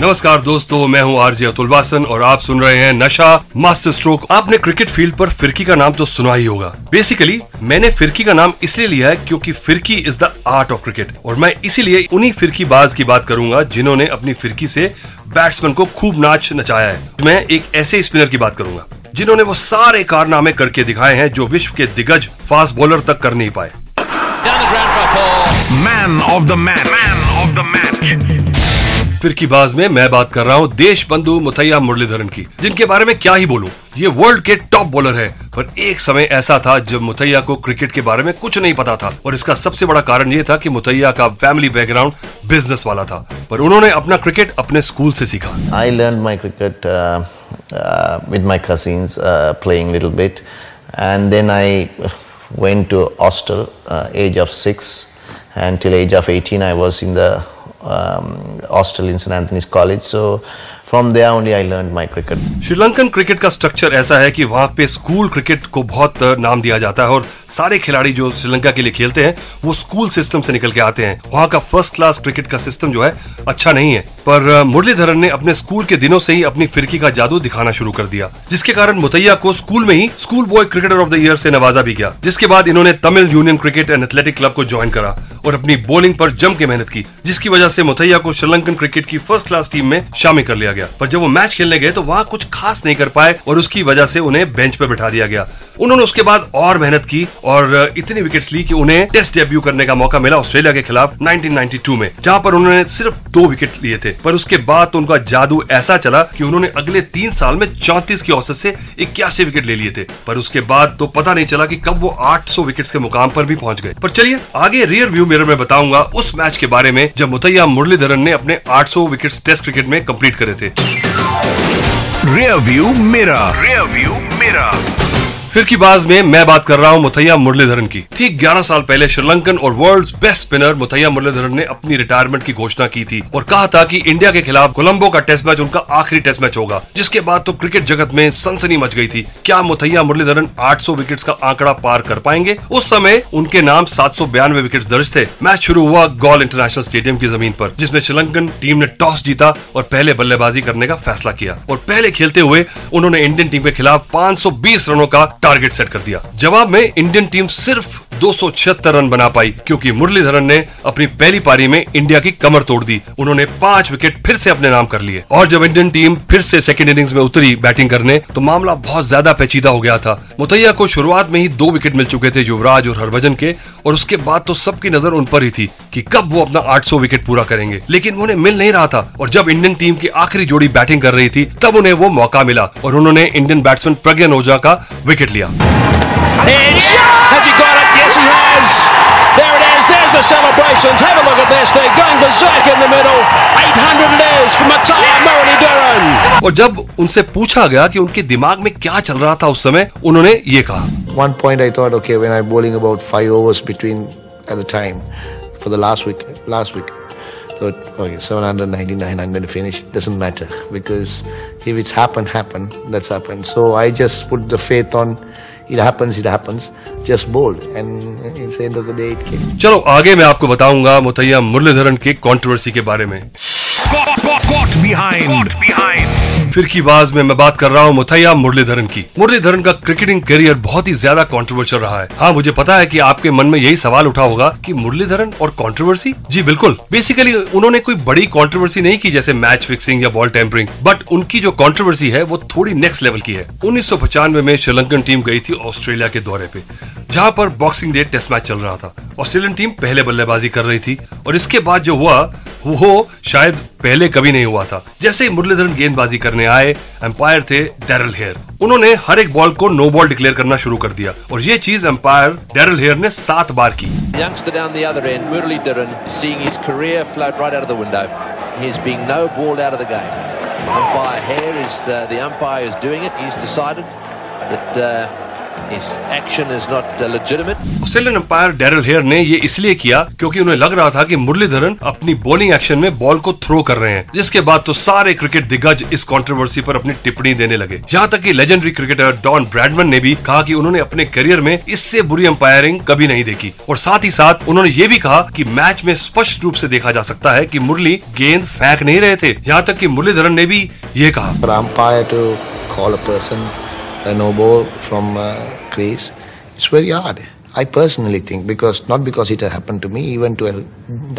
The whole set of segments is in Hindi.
नमस्कार दोस्तों मैं हूँ आरजे अतुल वासन और आप सुन रहे हैं नशा मास्टर स्ट्रोक। आपने क्रिकेट फ़ील्ड पर फिरकी का नाम तो सुना ही होगा। बेसिकली मैंने फिरकी का नाम इसलिए लिया है क्योंकि फिरकी is the art of cricket और मैं इसीलिए उन्हीं फिरकी बाज की बात करूँगा जिन्होंने अपनी फिरकी से बैट्समैन को खूब नाच नचाया है। मैं एक ऐसे स्पिनर की बात करूँगा जिन्होंने वो सारे कारनामे करके दिखाए हैं जो विश्व के दिग्गज फास्ट बॉलर तक कर नहीं पाए। Man of the man man of the match फिरकीबाज में मैं बात कर रहा हूँ देश बंधु मुथैया मुरलीधरन की जिनके बारे में क्या ही बोलूँ। ये वर्ल्ड के टॉप बॉलर है। पर एक समय ऐसा था जब मुथैया को क्रिकेट के बारे में कुछ नहीं पता था। और इसका सबसे बड़ा कारण ये था कि मुथैया का फैमिली बैकग्राउंड बिज़नेस वाला था। पर उन्होंने अपना क्रिकेट अपने स्कूल से सीखा। I learn my cricket with my uh, playing little bit, and then I went to hostel, age of six, and till age of 18 I was in the um, Australians and Anthony's College. So from there only I learned my cricket. Sri Lankan cricket का स्ट्रक्चर ऐसा है कि वहाँ पे स्कूल क्रिकेट को बहुत नाम दिया जाता है और सारे खिलाड़ी जो श्रीलंका के लिए खेलते हैं, वो स्कूल सिस्टम से निकल के आते हैं। वहाँ का फ़र्स्ट क्लास क्रिकेट का सिस्टम जो है अच्छा नहीं है। पर मुरलीधरन ने अपने स्कूल के दिनों से ही अपनी फिरकी का जादू दिखाना शुरू कर दिया, जिसके कारण मुतैया को स्कूल में ही school boy cricketer of the year से नवाजा भी गया। जिसके बाद इन्होंने Tamil Union Cricket and Athletic Club को ज्वाइन करा और अपनी बॉलिंग पर जम के मेहनत की, जिसकी वजह से मुथैया को श्रीलंकन क्रिकेट की फ़र्स्ट क्लास टीम में शामिल कर लिया गया। पर जब वो मैच खेलने गए तो वहाँ कुछ खास नहीं कर पाए और उसकी वजह से उन्हें बेंच पर बिठा दिया गया। उन्होंने उसके बाद और मेहनत की और इतनी विकेट ली कि उन्हें टेस्ट डेब्यू करने का मौका मिला ऑस्ट्रेलिया के खिलाफ 1992 में, जहाँ पर उन्होंने सिर्फ़ दो विकेट लिए थे। पर उसके बाद तो उनका जादू ऐसा चला कि उन्होंने अगले तीन साल में चौंतीस की औसत से इक्यासी विकेट ले लिए थे। पर उसके बाद तो पता नहीं चला कि कब वो 800 विकेट्स के मुकाम पर भी पहुँच गए। पर चलिए, आगे रियर व्यू मिरर में बताऊँगा उस मैच के बारे में जब मुतैया मुरलीधरन ने अपने 800 विकेट्स टेस्ट क्रिकेट में कंप्लीट करे थे। रियर व्यू मेरा रियर व्यू मेरा फिर की बाज में मैं बात कर रहा हूँ मुथैया मुरलीधरन की। ठीक 11 साल पहले श्रीलंकन और world best spinner Muttiah Muralitharan ने अपनी रिटायरमेंट की घोषणा की थी और कहा था कि इंडिया के खिलाफ कोलंबो का टेस्ट मैच उनका आखिरी टेस्ट मैच होगा, जिसके बाद तो क्रिकेट जगत में सनसनी मच गई थी। क्या मुथैया मुरलीधरन 800 विकेट्स का आंकड़ा पार कर पाएँगे? उस समय उनके नाम सात सौ बयानवे विकेट दर्ज थे। मैच शुरू हुआ गॉल इंटरनेशनल स्टेडियम की ज़मीन पर, जिसमें श्रीलंकन टीम ने टॉस जीता और पहले बल्लेबाजी करने का फैसला किया। और पहले खेलते हुए उन्होंने इंडियन टीम के खिलाफ 520 रनों का टारगेट सेट कर दिया। जवाब में इंडियन टीम सिर्फ़ 276 रन बना पाई, क्योंकि मुरलीधरन ने अपनी पहली पारी में इंडिया की कमर तोड़ दी। उन्होंने पाँच विकेट फिर से अपने नाम कर लिए। और जब इंडियन टीम फिर से सेकेंड इनिंग्स में उतरी बैटिंग करने तो मामला बहुत ज़्यादा पेचीदा हो गया था। मुतैया को शुरुआत में ही दो विकेट मिल चुके थे युवराज और हरभजन के, और उसके बाद तो सबकी नज़र उन पर ही थी कि कब वो अपना 800 विकेट पूरा करेंगे। लेकिन उन्हें मिल नहीं रहा था, और जब इंडियन टीम की आखिरी जोड़ी बैटिंग कर रही थी, तब उन्हें वो मौका मिला, और उन्होंने इंडियन बैट्समैन प्रज्ञान ओझा का विकेट लिया और जब उनसे पूछा गया कि उनके दिमाग में क्या चल रहा था उस समय उन्होंने ये कहा। One point I thought okay when I bowling about five overs between at the time for the last week last week thought, okay, 799, I'm going to finish. Doesn't matter because if it's happened, happened. That's happened. So I just put the faith on. It happens, it happens. Just bold. and it's the end of the day. It came. चलो आगे मैं आपको बताऊँगा मुतैया मुरलीधरन के कंट्रोवर्सी के बारे में Caught behind. behind. फिर की बाज में मैं बात कर रहा हूँ मुथैया मुरलीधरन की। मुरलीधरन का क्रिकेटिंग करियर बहुत ही ज़्यादा कंट्रोवर्शियल रहा है। हाँ मुझे पता है कि आपके मन में यही सवाल उठा होगा की मुरलीधरन और कॉन्ट्रोवर्सी जी, बिल्कुल। बेसिकली उन्होंने कोई बड़ी कॉन्ट्रोवर्सी नहीं की जैसे मैच फिक्सिंग या बॉल टेम्परिंग बट उनकी जो कंट्रोवर्सी है, वो थोड़ी नेक्स्ट लेवल की है। उन्नीस में श्रीलंकन टीम गई थी ऑस्ट्रेलिया के दौरे पे। जहाँ पर बॉक्सिंग डे टेस्ट मैच चल रहा था। ऑस्ट्रेलियन टीम पहले बल्लेबाजी कर रही थी और इसके बाद जो हुआ, वो शायद पहले कभी नहीं हुआ था। जैसे ही मुरलीधरन गेंदबाजी करने आए एम्पायर थे डेरल हेयर उन्होंने हर एक बॉल को नो बॉल डिक्लेयर करना शुरू कर दिया और ये चीज़ एम्पायर डेरल हेयर ने सात बार की। That his action is not legitimate. Australian umpire Darrell Hair ने ये इसलिए किया क्योंकि उन्हें लग रहा था कि मुरलीधरन अपनी बॉलिंग एक्शन में बॉल को थ्रो कर रहे हैं जिसके बाद तो सारे क्रिकेट दिग्गज इस कंट्रोवर्सी पर अपनी टिप्पणी देने लगे। यहाँ तक कि लेजेंडरी क्रिकेटर डॉन ब्रैडमन ने भी कहा कि उन्होंने अपने करियर में इससे बुरी अंपायरिंग कभी नहीं देखी। और साथ ही साथ उन्होंने ये भी कहा कि मैच में स्पष्ट रूप से देखा जा सकता है कि मुरली गेंद फेंक नहीं रहे थे। यहाँ तक कि मुरलीधरन ने भी ये कहा। A no ball from uh, crease, it's very hard. I personally think because not because it happened to me, even to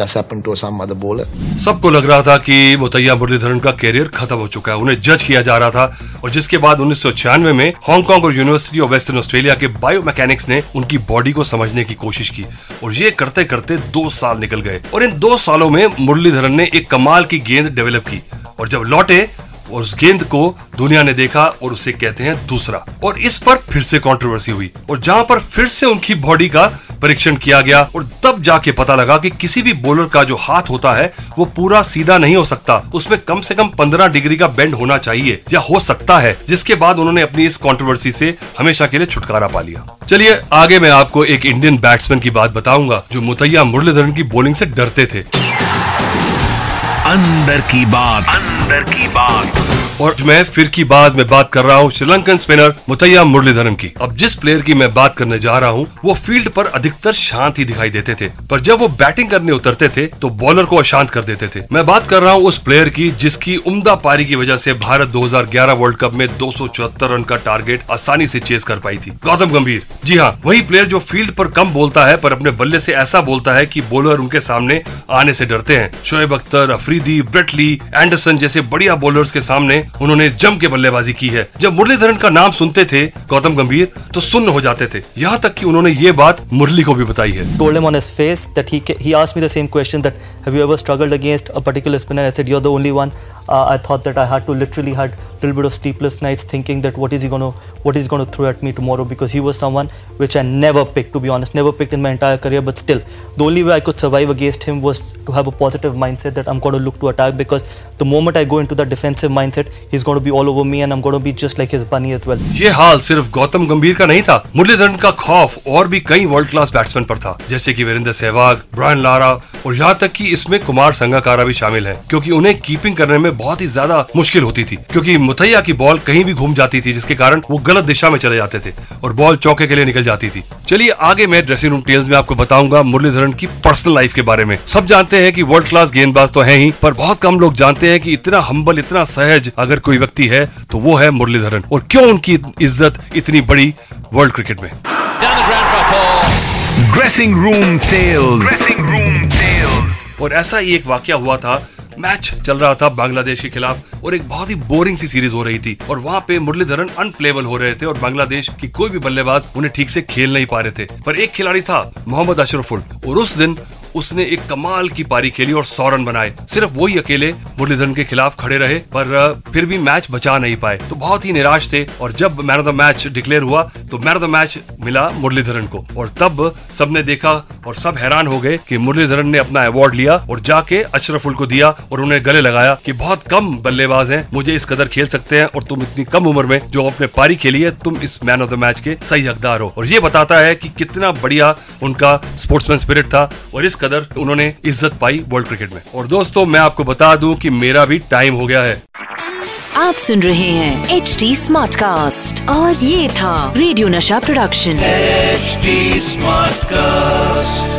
does happen to some other bowler. सबको लग रहा था कि मुतैया मुरलीधरन का कैरियर खत्म हो चुका है। उन्हें जज किया जा रहा था। और जिसके बाद उन्नीस में हांगकांग और यूनिवर्सिटी ऑफ़ वेस्टर्न ऑस्ट्रेलिया के बायो मैकेनिक्स ने उनकी बॉडी को समझने की कोशिश की। और ये करते करते दो साल निकल गए। और इन दो सालों में मुरलीधरन ने एक कमाल की गेंद डेवलप की। और जब लौटे और उस गेंद को दुनिया ने देखा और उसे कहते हैं दूसरा। और इस पर फिर से कंट्रोवर्सी हुई और जहाँ पर फिर से उनकी बॉडी का परीक्षण किया गया और तब जाके पता लगा कि किसी भी बॉलर का जो हाथ होता है, वो पूरा सीधा नहीं हो सकता। उसमें कम से कम 15 डिग्री का बेंड होना चाहिए, या हो सकता है, जिसके बाद उन्होंने अपनी इस कंट्रोवर्सी से हमेशा के लिए छुटकारा पा लिया। चलिए, आगे मैं आपको एक इंडियन बैट्समैन की बात बताऊँगा, जो मुतैया मुरलीधरन की बॉलिंग से डरते थे। अंदर की बात। अंदर की बात। और मैं फिर की बात में बात कर रहा हूँ श्रीलंकन स्पिनर मुतैया मुरलीधरन की। अब जिस प्लेयर की मैं बात करने जा रहा हूँ वो फ़ील्ड पर अधिकतर शांत ही दिखाई देते थे। पर जब वो बैटिंग करने उतरते थे तो बॉलर को अशांत कर देते थे। मैं बात कर रहा हूँ उस प्लेयर की जिसकी उम्दा पारी की वजह से भारत 2011 वर्ल्ड कप में दो सौ चौहत्तर रन का टारगेट आसानी से चेस कर पाई थी। गौतम गंभीर। जी हाँ वही प्लेयर जो फ़ील्ड पर कम बोलता है पर अपने बल्ले से ऐसा बोलता है कि बॉलर उनके सामने आने से डरते हैं। Shoaib Akhtar Afridi Brett Lee Anderson जैसे बढ़िया बॉलर्स के सामने उन्होंने जम के बल्लेबाजी की है जब मुरलीधरन का नाम सुनते थे गौतम गंभीर तो सुन्न हो जाते थे यहाँ तक कि उन्होंने ये बात मुरली को भी बताई है told him on his face that he he asked me the same question that have you ever struggled against a particular spinner i said you're the only one uh, i thought that i had to literally had a little bit of sleepless nights thinking that what is he going to what is going to throw at me tomorrow because he was someone which i never picked to be honest never picked in my entire career but still the only way i could survive against him was to have a positive mindset that i'm going to look to attack because the moment i go into that defensive mindset he's going to be all over me and i'm going to be just like his bunny as well ये हाल सिर्फ़ गौतम गंभीर का नहीं था मुरलीधरन का खौफ और भी कई वर्ल्ड क्लास बैट्समैन पर था जैसे कि वीरेंद्र सहवाग ब्रायन लारा और यहाँ तक कि इसमें कुमार संगाकारा भी शामिल हैं क्योंकि उन्हें कीपिंग करने में बहुत ही ज़्यादा मुश्किल होती थी क्योंकि मुथैया की बॉल कहीं भी घूम जाती थी जिसके कारण वो गलत दिशा में चले जाते थे और बॉल चौके के लिए निकल जाती थी। चलिए आगे मैं ड्रेसिंग रूम टेल्स में आपको बताऊँगा मुरलीधरन की पर्सनल लाइफ के बारे में। सब जानते हैं की वर्ल्ड क्लास गेंदबाज तो है ही पर बहुत कम लोग जानते हैं की इतना हम्बल इतना सहज अगर कोई व्यक्ति है तो वो है मुरलीधरन। और क्यों उनकी इज़्ज़त इतनी बड़ी वर्ल्ड क्रिकेट में? ड्रेसिंग रूम टेल्स और ऐसा ही एक वाक्य हुआ था मैच चल रहा था बांग्लादेश के खिलाफ और एक बहुत ही बोरिंग सी सीरीज़ हो रही थी और वहाँ पे मुरलीधरन अनप्लेबल हो रहे थे और बांग्लादेश की कोई भी बल्लेबाज उन्हें ठीक से खेल नहीं पा रहे थे। पर एक खिलाड़ी था मोहम्मद अशरफुल और उस दिन उसने एक कमाल की पारी खेली और सौ रन बनाए। सिर्फ़ वही अकेले मुरलीधरन के खिलाफ खड़े रहे, पर फिर भी मैच बचा नहीं पाए। तो बहुत ही निराश थे और जब man of the match declare हुआ तो मैन ऑफ़ द मैच मिला मुरलीधरन को। और तब सबने देखा और सब हैरान हो गए कि मुरलीधरन ने अपना अवार्ड लिया और जाके अशरफुल को दिया और उन्हें गले लगाया कि बहुत कम बल्लेबाज हैं, मुझे इस कदर खेल सकते हैं और तुम इतनी कम उम्र में जो अपने पारी खेली है, तुम इस मैन ऑफ़ द मैच के सही हकदार हो। और ये बताता है कि कितना बढ़िया उनका स्पोर्ट्समैन स्पिरिट था और इस कदर उन्होंने इज़्ज़त पाई वर्ल्ड क्रिकेट में। और दोस्तों मैं आपको बता दूँ कि मेरा भी टाइम हो गया है। आप सुन रहे हैं एच डी स्मार्ट कास्ट और ये था रेडियो नशा प्रोडक्शन एच स्मार्ट Smartcast.